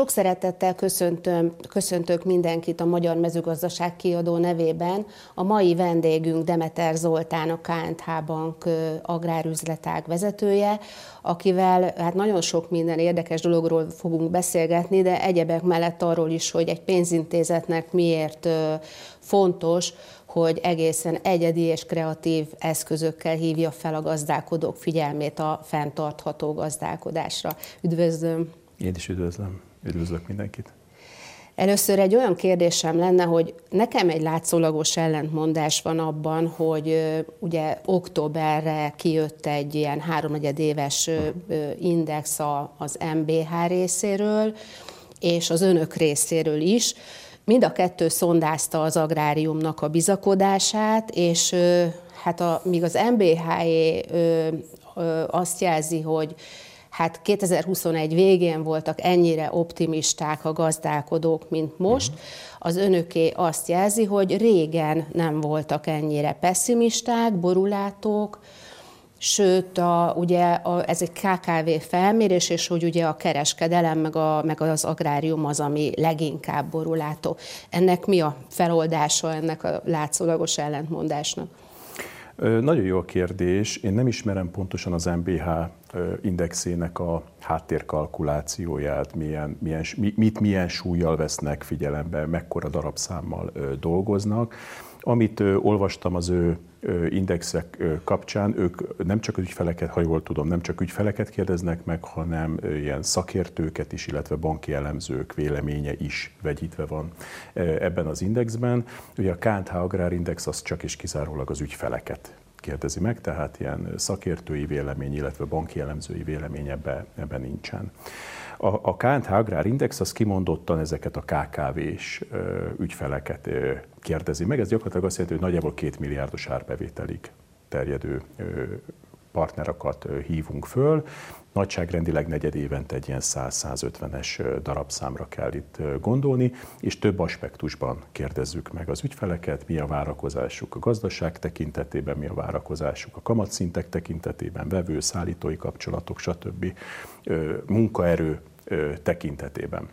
Sok szeretettel köszöntöm, köszöntök mindenkit a Magyar Mezőgazdaság kiadó nevében. A mai vendégünk Demeter Zoltán, a KNH Bank agrárüzletág vezetője, akivel hát nagyon sok minden érdekes dologról fogunk beszélgetni, de egyebek mellett arról is, hogy egy pénzintézetnek miért fontos, hogy egészen egyedi és kreatív eszközökkel hívja fel a gazdálkodók figyelmét a fenntartható gazdálkodásra. Üdvözlöm! Én is üdvözlöm, üdvözlök mindenkit! Először egy olyan kérdésem lenne, hogy nekem egy látszólagos ellentmondás van abban, hogy ugye októberre kijött egy ilyen háromnegyed éves index az MBH részéről, és az önök részéről is, Mind a kettő szondázta az agráriumnak a bizakodását, és hát a, míg az MBH-é azt jelzi, hogy hát 2021 végén voltak ennyire optimisták a gazdálkodók, mint most, az önöké azt jelzi, hogy régen nem voltak ennyire pessimisták, borulátók, Sőt, a, ugye a, ez egy KKV felmérés, és hogy ugye a kereskedelem meg, a, meg az agrárium az, ami leginkább borulátó. Ennek mi a feloldása ennek a látszólagos ellentmondásnak? Nagyon jó a kérdés. Én nem ismerem pontosan az MBH indexének a háttérkalkulációját, milyen, milyen, mit milyen súlyjal vesznek figyelembe, mekkora darabszámmal dolgoznak. Amit olvastam az ő indexek kapcsán, ők nem csak ügyfeleket, ha jól tudom, nem csak ügyfeleket kérdeznek meg, hanem ilyen szakértőket is, illetve banki elemzők véleménye is vegyítve van ebben az indexben. Ugye a KNH Agrár Index az csak és kizárólag az ügyfeleket kérdezi meg, tehát ilyen szakértői vélemény, illetve banki elemzői vélemény ebben ebbe nincsen. A, a KNH Agrár Index az kimondottan ezeket a KKV-s ügyfeleket kérdezi meg. Ez gyakorlatilag azt jelenti, hogy nagyjából két milliárdos árbevételig terjedő partnerokat hívunk föl. Nagyságrendileg negyed évente egy ilyen 100-150-es darabszámra kell itt gondolni, és több aspektusban kérdezzük meg az ügyfeleket, mi a várakozásuk a gazdaság tekintetében, mi a várakozásuk a kamatszintek tekintetében, vevő, szállítói kapcsolatok, stb. munkaerő tekintetében.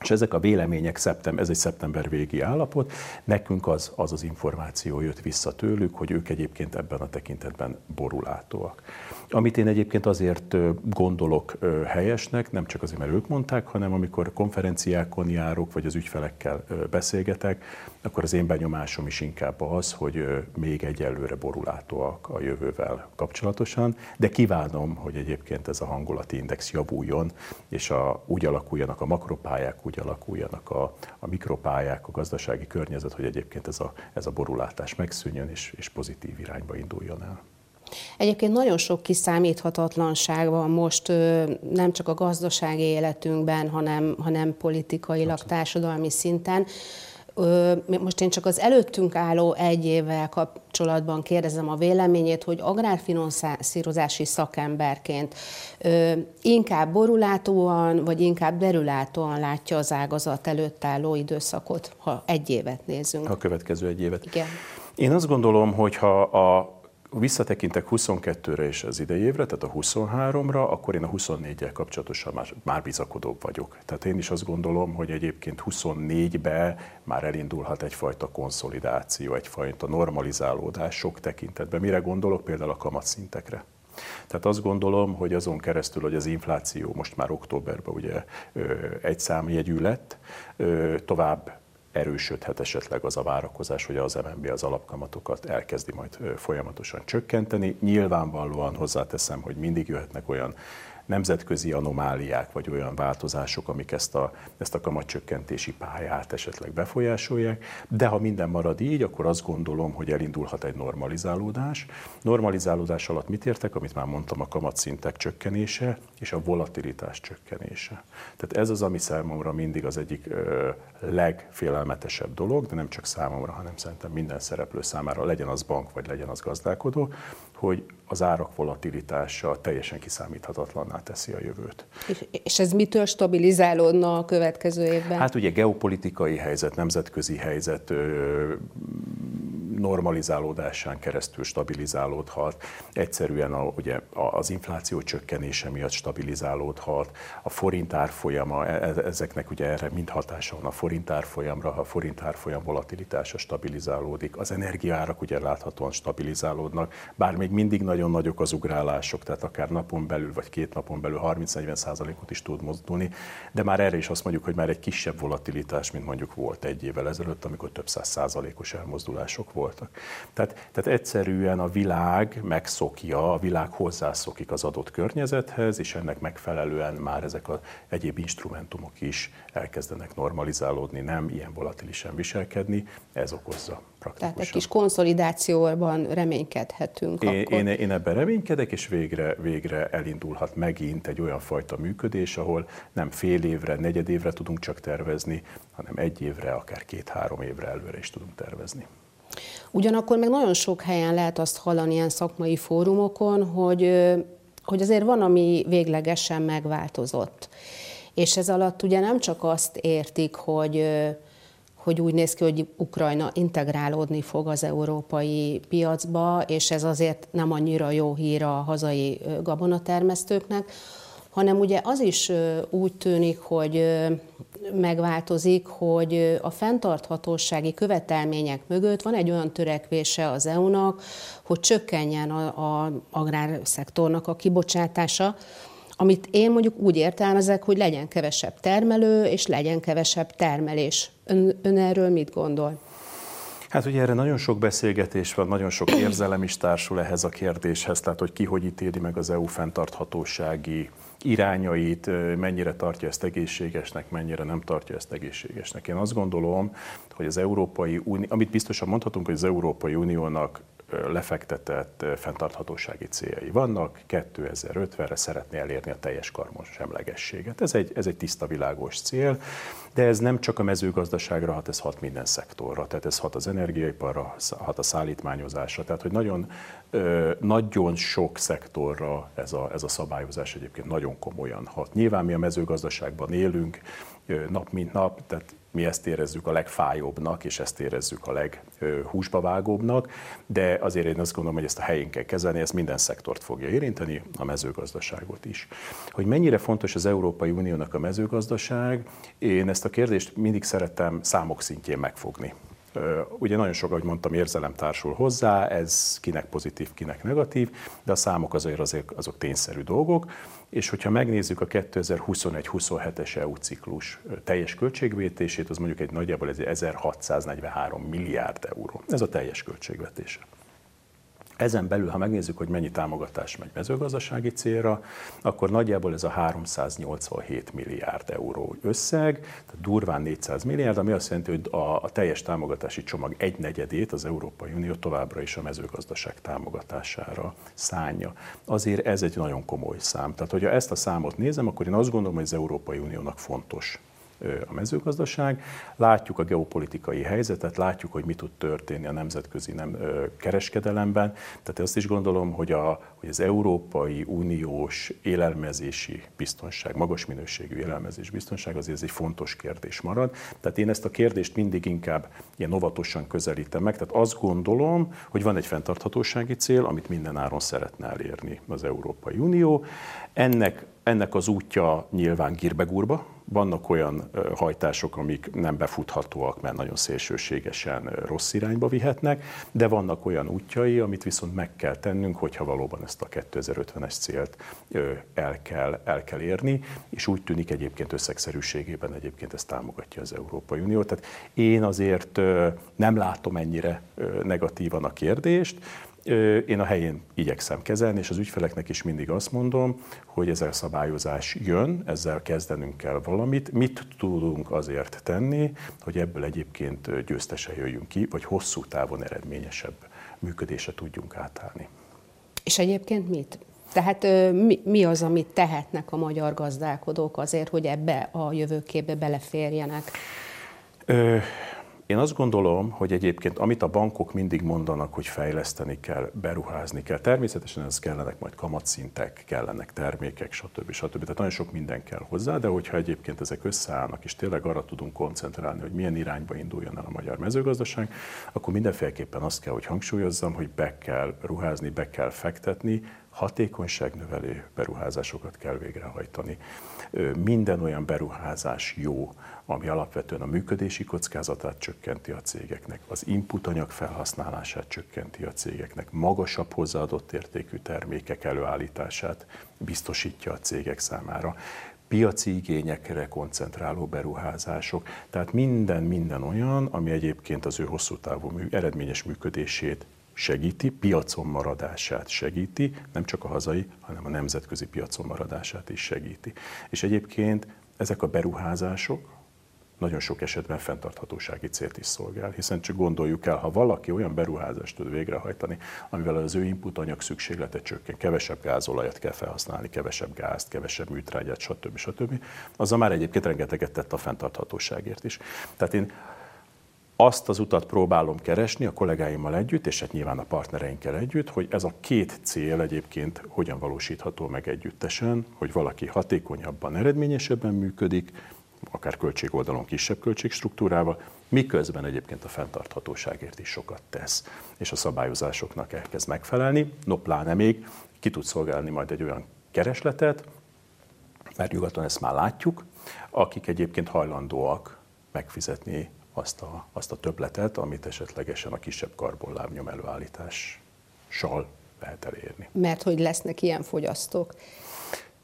És ezek a vélemények, szeptem, ez egy szeptember végi állapot, nekünk az, az az információ jött vissza tőlük, hogy ők egyébként ebben a tekintetben borulátóak. Amit én egyébként azért gondolok helyesnek, nem csak azért, mert ők mondták, hanem amikor konferenciákon járok, vagy az ügyfelekkel beszélgetek, akkor az én benyomásom is inkább az, hogy még egyelőre borulátóak a jövővel kapcsolatosan, de kívánom, hogy egyébként ez a hangulati index javuljon, és a, úgy alakuljanak a makropályák, úgy alakuljanak a, a mikropályák, a gazdasági környezet, hogy egyébként ez a, ez a borulátás megszűnjön, és, és pozitív irányba induljon el. Egyébként nagyon sok kiszámíthatatlanság van most nem csak a gazdasági életünkben, hanem, hanem politikailag, Abszolút. társadalmi szinten. Most én csak az előttünk álló egy évvel kapcsolatban kérdezem a véleményét, hogy agrárfinanszírozási szakemberként inkább borulátóan, vagy inkább derülátóan látja az ágazat előtt álló időszakot, ha egy évet nézünk. A következő egy évet. Igen. Én azt gondolom, hogy ha a visszatekintek 22-re és az idei évre, tehát a 23-ra, akkor én a 24-jel kapcsolatosan már, már bizakodóbb vagyok. Tehát én is azt gondolom, hogy egyébként 24-be már elindulhat egyfajta konszolidáció, egyfajta normalizálódás sok tekintetben. Mire gondolok? Például a kamatszintekre. Tehát azt gondolom, hogy azon keresztül, hogy az infláció most már októberben ugye egy számjegyű lett, tovább erősödhet esetleg az a várakozás, hogy az MNB az alapkamatokat elkezdi majd folyamatosan csökkenteni. Nyilvánvalóan hozzáteszem, hogy mindig jöhetnek olyan nemzetközi anomáliák, vagy olyan változások, amik ezt a, ezt a kamatcsökkentési pályát esetleg befolyásolják, de ha minden marad így, akkor azt gondolom, hogy elindulhat egy normalizálódás. Normalizálódás alatt mit értek, amit már mondtam, a kamatszintek csökkenése és a volatilitás csökkenése. Tehát ez az, ami számomra mindig az egyik ö, legfélelmetesebb dolog, de nem csak számomra, hanem szerintem minden szereplő számára, legyen az bank, vagy legyen az gazdálkodó, hogy az árak volatilitása teljesen kiszámíthatatlanná teszi a jövőt. És, ez mitől stabilizálódna a következő évben? Hát ugye geopolitikai helyzet, nemzetközi helyzet normalizálódásán keresztül stabilizálódhat, egyszerűen a, ugye az infláció csökkenése miatt stabilizálódhat, a forint árfolyama, e, e, ezeknek ugye erre mind hatása van a forint árfolyamra, ha a forint árfolyam volatilitása stabilizálódik, az energiaárak ugye láthatóan stabilizálódnak, bár még mindig nagyon nagyok az ugrálások, tehát akár napon belül vagy két napon belül 30-40 százalékot is tud mozdulni, de már erre is azt mondjuk, hogy már egy kisebb volatilitás, mint mondjuk volt egy évvel ezelőtt, amikor több száz százalékos elmozdulások voltak. Tehát, tehát egyszerűen a világ megszokja, a világ hozzászokik az adott környezethez, és ennek megfelelően már ezek az egyéb instrumentumok is elkezdenek normalizálódni, nem ilyen volatilisen viselkedni, ez okozza praktikusan. Tehát egy kis konszolidációban reménykedhetünk én, akkor. Én, én ebben reménykedek, és végre, végre elindulhat megint egy olyan fajta működés, ahol nem fél évre, negyed évre tudunk csak tervezni, hanem egy évre, akár két-három évre előre is tudunk tervezni. Ugyanakkor meg nagyon sok helyen lehet azt hallani ilyen szakmai fórumokon, hogy, hogy azért van, ami véglegesen megváltozott. És ez alatt ugye nem csak azt értik, hogy hogy úgy néz ki, hogy Ukrajna integrálódni fog az európai piacba, és ez azért nem annyira jó hír a hazai gabonatermesztőknek, hanem ugye az is úgy tűnik, hogy megváltozik, hogy a fenntarthatósági követelmények mögött van egy olyan törekvése az EU-nak, hogy csökkenjen a, a agrárszektornak a kibocsátása, amit én mondjuk úgy értelmezek, hogy legyen kevesebb termelő, és legyen kevesebb termelés. Ön, ön erről mit gondol? Hát ugye erre nagyon sok beszélgetés van, nagyon sok érzelem is társul ehhez a kérdéshez, tehát hogy ki hogy ítéli meg az EU fenntarthatósági irányait, mennyire tartja ezt egészségesnek, mennyire nem tartja ezt egészségesnek. Én azt gondolom, hogy az Európai Unió, amit biztosan mondhatunk, hogy az Európai Uniónak lefektetett fenntarthatósági céljai vannak, 2050-re szeretné elérni a teljes karmos semlegességet. Ez egy, ez egy tiszta világos cél, de ez nem csak a mezőgazdaságra hat, ez hat minden szektorra, tehát ez hat az energiaiparra, hat a szállítmányozásra, tehát hogy nagyon, nagyon sok szektorra ez a, ez a szabályozás egyébként nagyon komolyan hat. Nyilván mi a mezőgazdaságban élünk, nap mint nap, tehát mi ezt érezzük a legfájóbbnak, és ezt érezzük a leghúsba vágóbbnak, de azért én azt gondolom, hogy ezt a helyén kell kezelni, ez minden szektort fogja érinteni, a mezőgazdaságot is. Hogy mennyire fontos az Európai Uniónak a mezőgazdaság, én ezt a kérdést mindig szeretem számok szintjén megfogni. Ugye nagyon sok, ahogy mondtam, érzelem társul hozzá, ez kinek pozitív, kinek negatív, de a számok azért, azért azok tényszerű dolgok. És hogyha megnézzük a 2021-27-es EU ciklus teljes költségvetését, az mondjuk egy nagyjából egy 1643 milliárd euró. Ez a teljes költségvetése. Ezen belül, ha megnézzük, hogy mennyi támogatás megy mezőgazdasági célra, akkor nagyjából ez a 387 milliárd euró összeg, tehát durván 400 milliárd, ami azt jelenti, hogy a, a teljes támogatási csomag egy negyedét az Európai Unió továbbra is a mezőgazdaság támogatására szánja. Azért ez egy nagyon komoly szám. Tehát, hogyha ezt a számot nézem, akkor én azt gondolom, hogy az Európai Uniónak fontos a mezőgazdaság. Látjuk a geopolitikai helyzetet, látjuk, hogy mi tud történni a nemzetközi nem, kereskedelemben. Tehát azt is gondolom, hogy, a, hogy az Európai Uniós élelmezési biztonság, magas minőségű élelmezés biztonság azért ez egy fontos kérdés marad. Tehát én ezt a kérdést mindig inkább ilyen óvatosan közelítem meg. Tehát azt gondolom, hogy van egy fenntarthatósági cél, amit minden áron szeretne elérni az Európai Unió. Ennek, ennek az útja nyilván girbegurba, vannak olyan hajtások, amik nem befuthatóak, mert nagyon szélsőségesen rossz irányba vihetnek, de vannak olyan útjai, amit viszont meg kell tennünk, hogyha valóban ezt a 2050-es célt el kell, el kell érni, és úgy tűnik egyébként összegszerűségében egyébként ezt támogatja az Európai Unió. Tehát én azért nem látom ennyire negatívan a kérdést, én a helyén igyekszem kezelni, és az ügyfeleknek is mindig azt mondom, hogy ez a szabályozás jön, ezzel kezdenünk kell valamit. Mit tudunk azért tenni, hogy ebből egyébként győztesen jöjjünk ki, vagy hosszú távon eredményesebb működése tudjunk átállni. És egyébként mit? Tehát mi, mi az, amit tehetnek a magyar gazdálkodók azért, hogy ebbe a jövőképbe beleférjenek? Ö, Én azt gondolom, hogy egyébként amit a bankok mindig mondanak, hogy fejleszteni kell, beruházni kell, természetesen ez kellenek majd kamatszintek, kellenek termékek, stb. stb. Tehát nagyon sok minden kell hozzá, de hogyha egyébként ezek összeállnak, és tényleg arra tudunk koncentrálni, hogy milyen irányba induljon el a magyar mezőgazdaság, akkor mindenféleképpen azt kell, hogy hangsúlyozzam, hogy be kell ruházni, be kell fektetni, hatékonyságnövelő beruházásokat kell végrehajtani. Minden olyan beruházás jó, ami alapvetően a működési kockázatát csökkenti a cégeknek, az input anyag felhasználását csökkenti a cégeknek, magasabb hozzáadott értékű termékek előállítását biztosítja a cégek számára piaci igényekre koncentráló beruházások. Tehát minden, minden olyan, ami egyébként az ő hosszú távú mű, eredményes működését segíti, piacon maradását segíti, nem csak a hazai, hanem a nemzetközi piacon maradását is segíti. És egyébként ezek a beruházások, nagyon sok esetben fenntarthatósági célt is szolgál, hiszen csak gondoljuk el, ha valaki olyan beruházást tud végrehajtani, amivel az ő input anyag szükséglete csökken, kevesebb gázolajat kell felhasználni, kevesebb gázt, kevesebb műtrágyát, stb. stb. azzal már egyébként rengeteget tett a fenntarthatóságért is. Tehát én azt az utat próbálom keresni a kollégáimmal együtt, és hát nyilván a partnereinkkel együtt, hogy ez a két cél egyébként hogyan valósítható meg együttesen, hogy valaki hatékonyabban, eredményesebben működik, akár költségoldalon kisebb költségstruktúrával, miközben egyébként a fenntarthatóságért is sokat tesz, és a szabályozásoknak elkezd megfelelni, no pláne még ki tud szolgálni majd egy olyan keresletet, mert nyugaton ezt már látjuk, akik egyébként hajlandóak megfizetni azt a, azt a többletet, amit esetlegesen a kisebb karbonlábnyom előállítással lehet elérni. Mert hogy lesznek ilyen fogyasztók.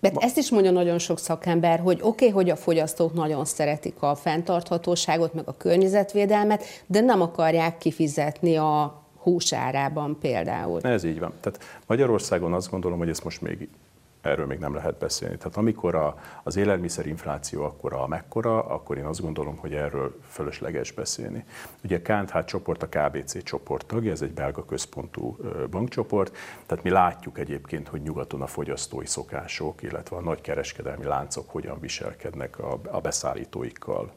Mert ezt is mondja nagyon sok szakember, hogy oké, okay, hogy a fogyasztók nagyon szeretik a fenntarthatóságot, meg a környezetvédelmet, de nem akarják kifizetni a húsárában például. Ez így van. Tehát Magyarországon azt gondolom, hogy ezt most még erről még nem lehet beszélni. Tehát amikor a, az élelmiszerinfláció akkora, mekkora, akkor én azt gondolom, hogy erről fölösleges beszélni. Ugye a KNH csoport a KBC csoport tagja, ez egy belga központú bankcsoport, tehát mi látjuk egyébként, hogy nyugaton a fogyasztói szokások, illetve a nagy kereskedelmi láncok hogyan viselkednek a, a beszállítóikkal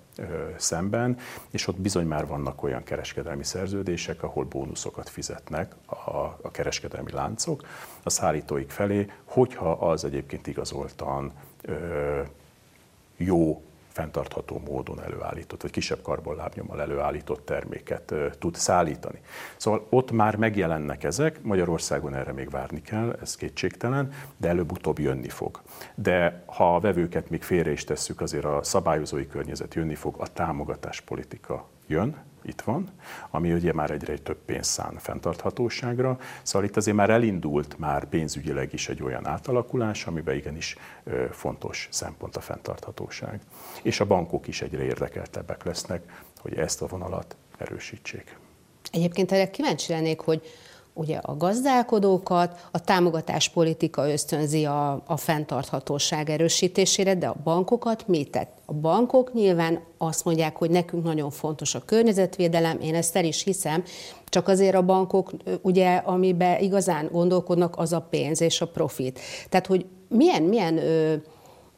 szemben, és ott bizony már vannak olyan kereskedelmi szerződések, ahol bónuszokat fizetnek a, a kereskedelmi láncok a szállítóik felé, hogyha az egyébként igazoltan jó fenntartható módon előállított, vagy kisebb karbonlábnyommal előállított terméket tud szállítani. Szóval ott már megjelennek ezek, Magyarországon erre még várni kell, ez kétségtelen, de előbb-utóbb jönni fog. De ha a vevőket még félre is tesszük, azért a szabályozói környezet jönni fog, a támogatáspolitika jön, itt van, ami ugye már egyre több pénzt szán fenntarthatóságra. Szóval itt azért már elindult már pénzügyileg is egy olyan átalakulás, amiben igenis fontos szempont a fenntarthatóság. És a bankok is egyre érdekeltebbek lesznek, hogy ezt a vonalat erősítsék. Egyébként erre kíváncsi lennék, hogy ugye a gazdálkodókat, a támogatáspolitika ösztönzi a, a fenntarthatóság erősítésére, de a bankokat mit tett? A bankok nyilván azt mondják, hogy nekünk nagyon fontos a környezetvédelem, én ezt el is hiszem, csak azért a bankok, ugye, amiben igazán gondolkodnak, az a pénz és a profit. Tehát, hogy milyen, milyen ö,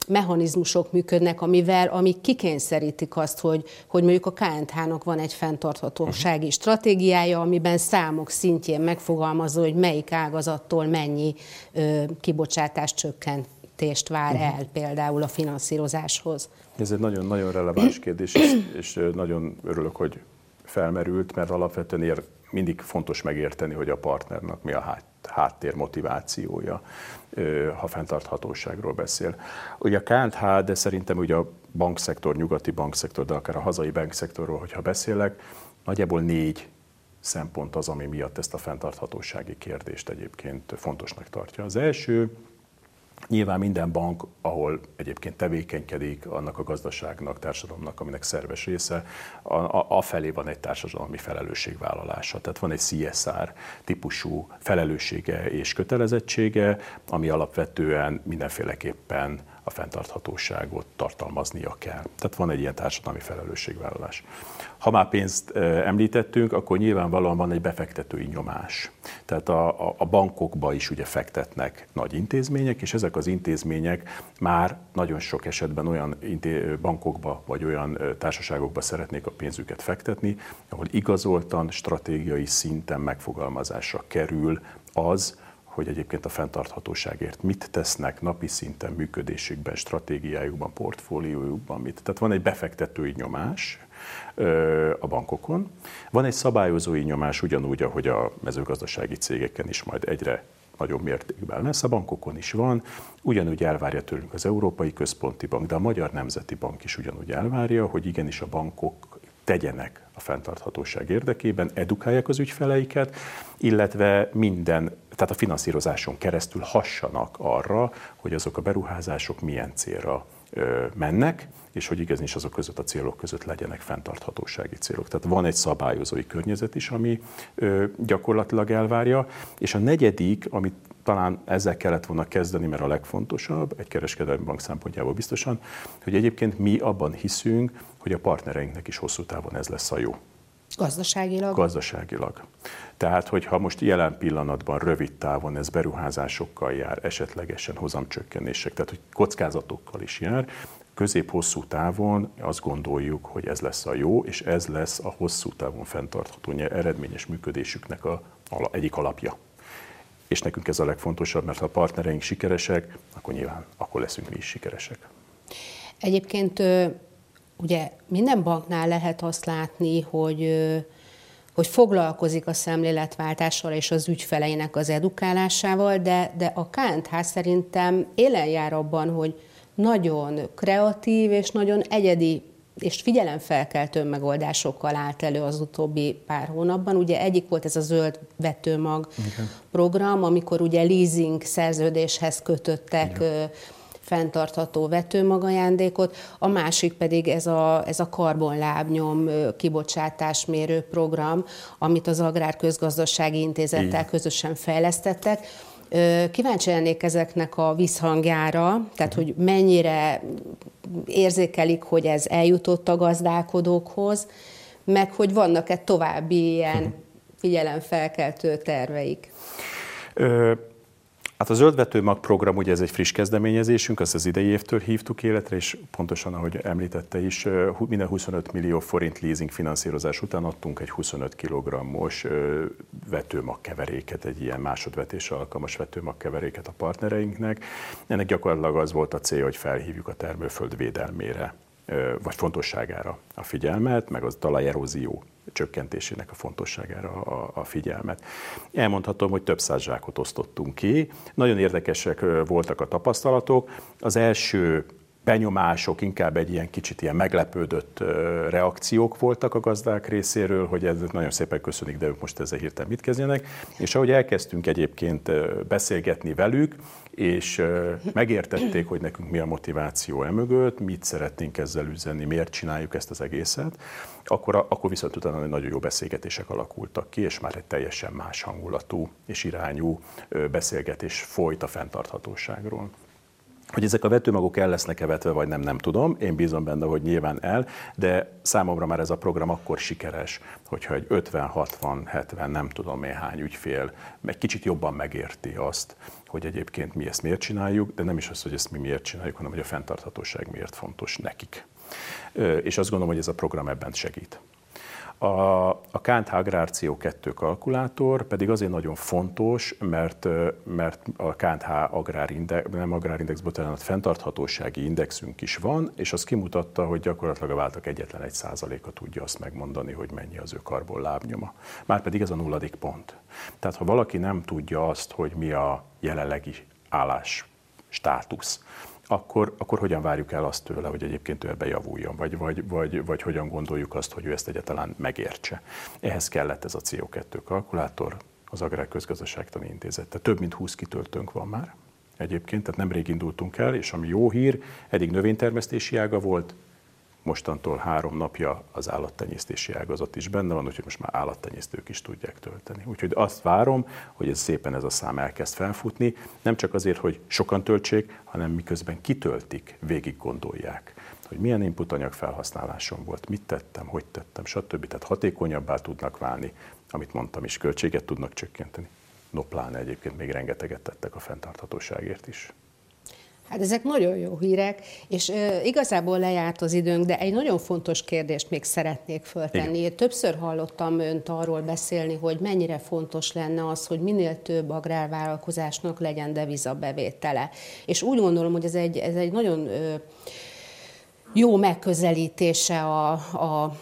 mechanizmusok működnek, amivel, amik kikényszerítik azt, hogy, hogy mondjuk a KNH-nak van egy fenntarthatósági uh-huh. stratégiája, amiben számok szintjén megfogalmazza, hogy melyik ágazattól mennyi ö, kibocsátás csökkentést vár uh-huh. el például a finanszírozáshoz. Ez egy nagyon-nagyon releváns kérdés, és, és nagyon örülök, hogy felmerült, mert alapvetően ér, mindig fontos megérteni, hogy a partnernak mi a háttér motivációja, ha fenntarthatóságról beszél. Ugye a KNH, de szerintem ugye a bankszektor, nyugati bankszektor, de akár a hazai bankszektorról, hogyha beszélek, nagyjából négy szempont az, ami miatt ezt a fenntarthatósági kérdést egyébként fontosnak tartja. Az első, Nyilván minden bank, ahol egyébként tevékenykedik, annak a gazdaságnak, társadalomnak, aminek szerves része, a, a, a felé van egy társadalmi felelősségvállalása. Tehát van egy CSR típusú felelőssége és kötelezettsége, ami alapvetően mindenféleképpen a fenntarthatóságot tartalmaznia kell. Tehát van egy ilyen társadalmi felelősségvállalás. Ha már pénzt említettünk, akkor nyilvánvalóan van egy befektetői nyomás. Tehát a, a, a bankokba is ugye fektetnek nagy intézmények, és ezek az intézmények már nagyon sok esetben olyan bankokba vagy olyan társaságokba szeretnék a pénzüket fektetni, ahol igazoltan stratégiai szinten megfogalmazásra kerül az, hogy egyébként a fenntarthatóságért mit tesznek napi szinten működésükben, stratégiájukban, portfóliójukban, mit. Tehát van egy befektetői nyomás a bankokon, van egy szabályozói nyomás ugyanúgy, ahogy a mezőgazdasági cégeken is majd egyre nagyobb mértékben lesz, a bankokon is van, ugyanúgy elvárja tőlünk az Európai Központi Bank, de a Magyar Nemzeti Bank is ugyanúgy elvárja, hogy igenis a bankok tegyenek a fenntarthatóság érdekében, edukálják az ügyfeleiket, illetve minden, tehát a finanszírozáson keresztül hassanak arra, hogy azok a beruházások milyen célra mennek, és hogy igenis azok között a célok között legyenek fenntarthatósági célok. Tehát van egy szabályozói környezet is, ami gyakorlatilag elvárja, és a negyedik, amit talán ezzel kellett volna kezdeni, mert a legfontosabb, egy kereskedelmi bank szempontjából biztosan, hogy egyébként mi abban hiszünk, hogy a partnereinknek is hosszú távon ez lesz a jó. Gazdaságilag? Gazdaságilag. Tehát, hogyha most jelen pillanatban rövid távon ez beruházásokkal jár, esetlegesen hozamcsökkenések, tehát hogy kockázatokkal is jár, közép-hosszú távon azt gondoljuk, hogy ez lesz a jó, és ez lesz a hosszú távon fenntartható eredményes működésüknek a, a, egyik alapja. És nekünk ez a legfontosabb, mert ha a partnereink sikeresek, akkor nyilván akkor leszünk mi is sikeresek. Egyébként ugye minden banknál lehet azt látni, hogy hogy foglalkozik a szemléletváltással és az ügyfeleinek az edukálásával, de, de a KNH szerintem élen jár abban, hogy nagyon kreatív és nagyon egyedi és figyelemfelkeltő megoldásokkal állt elő az utóbbi pár hónapban. Ugye egyik volt ez a zöld vetőmag okay. program, amikor ugye leasing szerződéshez kötöttek Igen fenntartható vetőmagajándékot, a másik pedig ez a, ez a karbonlábnyom kibocsátásmérő program, amit az Agrárközgazdasági Intézettel közösen fejlesztettek. Kíváncsi lennék ezeknek a visszhangjára, tehát hogy mennyire érzékelik, hogy ez eljutott a gazdálkodókhoz, meg hogy vannak-e további ilyen figyelemfelkeltő terveik. Hát a zöldvetőmag program, ugye ez egy friss kezdeményezésünk, azt az idei évtől hívtuk életre, és pontosan, ahogy említette is, minden 25 millió forint leasing finanszírozás után adtunk egy 25 kg-os vetőmag keveréket, egy ilyen másodvetésre alkalmas vetőmag keveréket a partnereinknek. Ennek gyakorlatilag az volt a cél, hogy felhívjuk a termőföld védelmére vagy fontosságára a figyelmet, meg az talajerózió csökkentésének a fontosságára a, a figyelmet. Elmondhatom, hogy több száz zsákot osztottunk ki. Nagyon érdekesek voltak a tapasztalatok. Az első benyomások, inkább egy ilyen kicsit ilyen meglepődött reakciók voltak a gazdák részéről, hogy ez nagyon szépen köszönik, de ők most ezzel hirtelen mit kezdjenek. És ahogy elkezdtünk egyébként beszélgetni velük, és megértették, hogy nekünk mi a motiváció emögött, mit szeretnénk ezzel üzenni, miért csináljuk ezt az egészet, akkor, akkor viszont utána nagyon jó beszélgetések alakultak ki, és már egy teljesen más hangulatú és irányú beszélgetés folyt a fenntarthatóságról. Hogy ezek a vetőmagok el lesznek-e vetve, vagy nem, nem tudom. Én bízom benne, hogy nyilván el, de számomra már ez a program akkor sikeres, hogyha egy 50, 60, 70, nem tudom én hány ügyfél egy kicsit jobban megérti azt, hogy egyébként mi ezt miért csináljuk, de nem is az, hogy ezt mi miért csináljuk, hanem hogy a fenntarthatóság miért fontos nekik. És azt gondolom, hogy ez a program ebben segít. A, a KNH Agrár CO2 kalkulátor pedig azért nagyon fontos, mert, mert a KNH agrárindex, nem agrárindex, bocsánat, fenntarthatósági indexünk is van, és az kimutatta, hogy gyakorlatilag a váltak egyetlen egy százaléka tudja azt megmondani, hogy mennyi az ő karbon lábnyoma. Márpedig ez a nulladik pont. Tehát ha valaki nem tudja azt, hogy mi a jelenlegi állás státusz, akkor, akkor hogyan várjuk el azt tőle, hogy egyébként ő ebbe javuljon, vagy, vagy, vagy, vagy hogyan gondoljuk azt, hogy ő ezt egyáltalán megértse. Ehhez kellett ez a CO2 kalkulátor, az Agrár Közgazdaságtani Intézet. Tehát több mint 20 kitöltőnk van már egyébként, tehát nemrég indultunk el, és ami jó hír, eddig növénytermesztési ága volt, mostantól három napja az állattenyésztési ágazat is benne van, úgyhogy most már állattenyésztők is tudják tölteni. Úgyhogy azt várom, hogy ez szépen ez a szám elkezd felfutni, nem csak azért, hogy sokan töltsék, hanem miközben kitöltik, végig gondolják hogy milyen input anyag felhasználásom volt, mit tettem, hogy tettem, stb. Tehát hatékonyabbá tudnak válni, amit mondtam is, költséget tudnak csökkenteni. No, pláne egyébként még rengeteget tettek a fenntarthatóságért is. Hát ezek nagyon jó hírek, és uh, igazából lejárt az időnk, de egy nagyon fontos kérdést még szeretnék föltenni. Igen. Többször hallottam önt arról beszélni, hogy mennyire fontos lenne az, hogy minél több agrárvállalkozásnak legyen devizabevétele. És úgy gondolom, hogy ez egy, ez egy nagyon uh, jó megközelítése a, a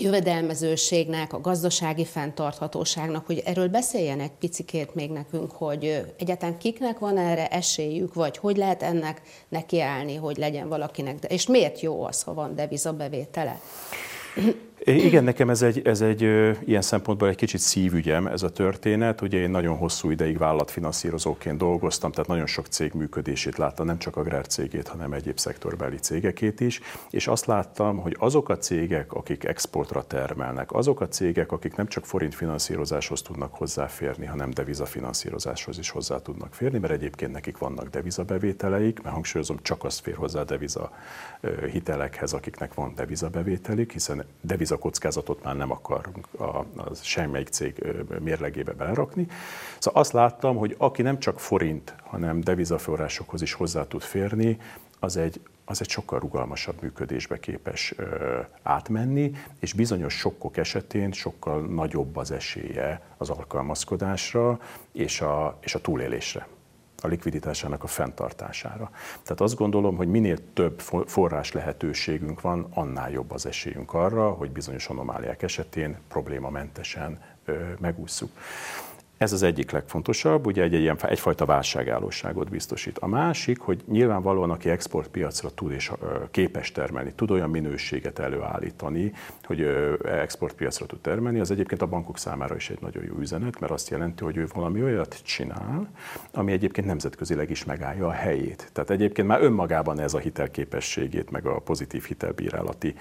jövedelmezőségnek, a gazdasági fenntarthatóságnak, hogy erről beszéljen egy picikét még nekünk, hogy egyáltalán kiknek van erre esélyük, vagy hogy lehet ennek nekiállni, hogy legyen valakinek, de, és miért jó az, ha van devizabevétele? Igen, nekem ez egy, ez egy ilyen szempontból egy kicsit szívügyem ez a történet. Ugye én nagyon hosszú ideig vállalatfinanszírozóként dolgoztam, tehát nagyon sok cég működését láttam, nem csak agrárcégét, hanem egyéb szektorbeli cégekét is, és azt láttam, hogy azok a cégek, akik exportra termelnek, azok a cégek, akik nem csak forint finanszírozáshoz tudnak hozzáférni, hanem devizafinanszírozáshoz is hozzá tudnak férni, mert egyébként nekik vannak devizabevételeik, mert hangsúlyozom, csak az fér hozzá deviza hitelekhez, akiknek van devizabevételük, hiszen deviza a kockázatot már nem akarunk a, a semmelyik cég mérlegébe belerakni. Szóval azt láttam, hogy aki nem csak forint, hanem devizaforrásokhoz is hozzá tud férni, az egy, az egy sokkal rugalmasabb működésbe képes ö, átmenni, és bizonyos sokkok esetén sokkal nagyobb az esélye az alkalmazkodásra és a, és a túlélésre a likviditásának a fenntartására. Tehát azt gondolom, hogy minél több forrás lehetőségünk van, annál jobb az esélyünk arra, hogy bizonyos anomáliák esetén problémamentesen megúszszuk. Ez az egyik legfontosabb, ugye egy, egy ilyen, egyfajta válságállóságot biztosít. A másik, hogy nyilvánvalóan aki exportpiacra tud és képes termelni, tud olyan minőséget előállítani, hogy exportpiacra tud termelni, az egyébként a bankok számára is egy nagyon jó üzenet, mert azt jelenti, hogy ő valami olyat csinál, ami egyébként nemzetközileg is megállja a helyét. Tehát egyébként már önmagában ez a hitelképességét, meg a pozitív hitelbírálati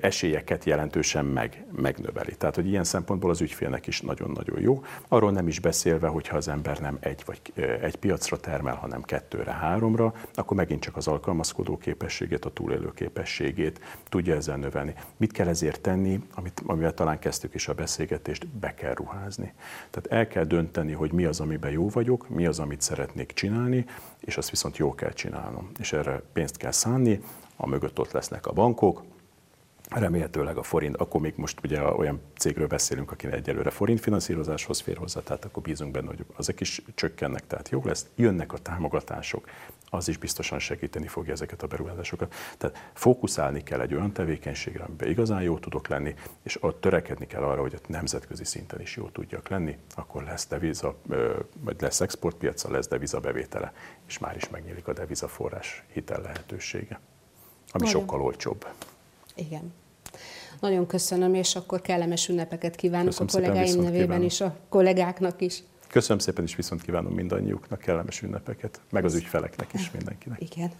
esélyeket jelentősen meg, megnöveli. Tehát, hogy ilyen szempontból az ügyfélnek is nagyon-nagyon jó. Arról nem is beszélve, hogyha az ember nem egy vagy egy piacra termel, hanem kettőre, háromra, akkor megint csak az alkalmazkodó képességét, a túlélő képességét tudja ezzel növelni. Mit kell ezért tenni, amit, amivel talán kezdtük is a beszélgetést, be kell ruházni. Tehát el kell dönteni, hogy mi az, amiben jó vagyok, mi az, amit szeretnék csinálni, és azt viszont jó kell csinálnom. És erre pénzt kell szánni, a mögött ott lesznek a bankok, remélhetőleg a forint, akkor még most ugye olyan cégről beszélünk, akinek egyelőre forint finanszírozáshoz fér hozzá, tehát akkor bízunk benne, hogy azok is csökkennek, tehát jó lesz, jönnek a támogatások, az is biztosan segíteni fogja ezeket a beruházásokat. Tehát fókuszálni kell egy olyan tevékenységre, amiben igazán jó tudok lenni, és ott törekedni kell arra, hogy a nemzetközi szinten is jó tudjak lenni, akkor lesz deviza, vagy lesz exportpiaca, lesz deviza bevétele, és már is megnyílik a deviza forrás hitel lehetősége, ami Nagyon. sokkal olcsóbb. Igen. Nagyon köszönöm, és akkor kellemes ünnepeket kívánok köszönöm a kollégáim nevében kívánom. is, a kollégáknak is. Köszönöm szépen, és viszont kívánom mindannyiuknak kellemes ünnepeket, meg az ügyfeleknek is mindenkinek. Igen.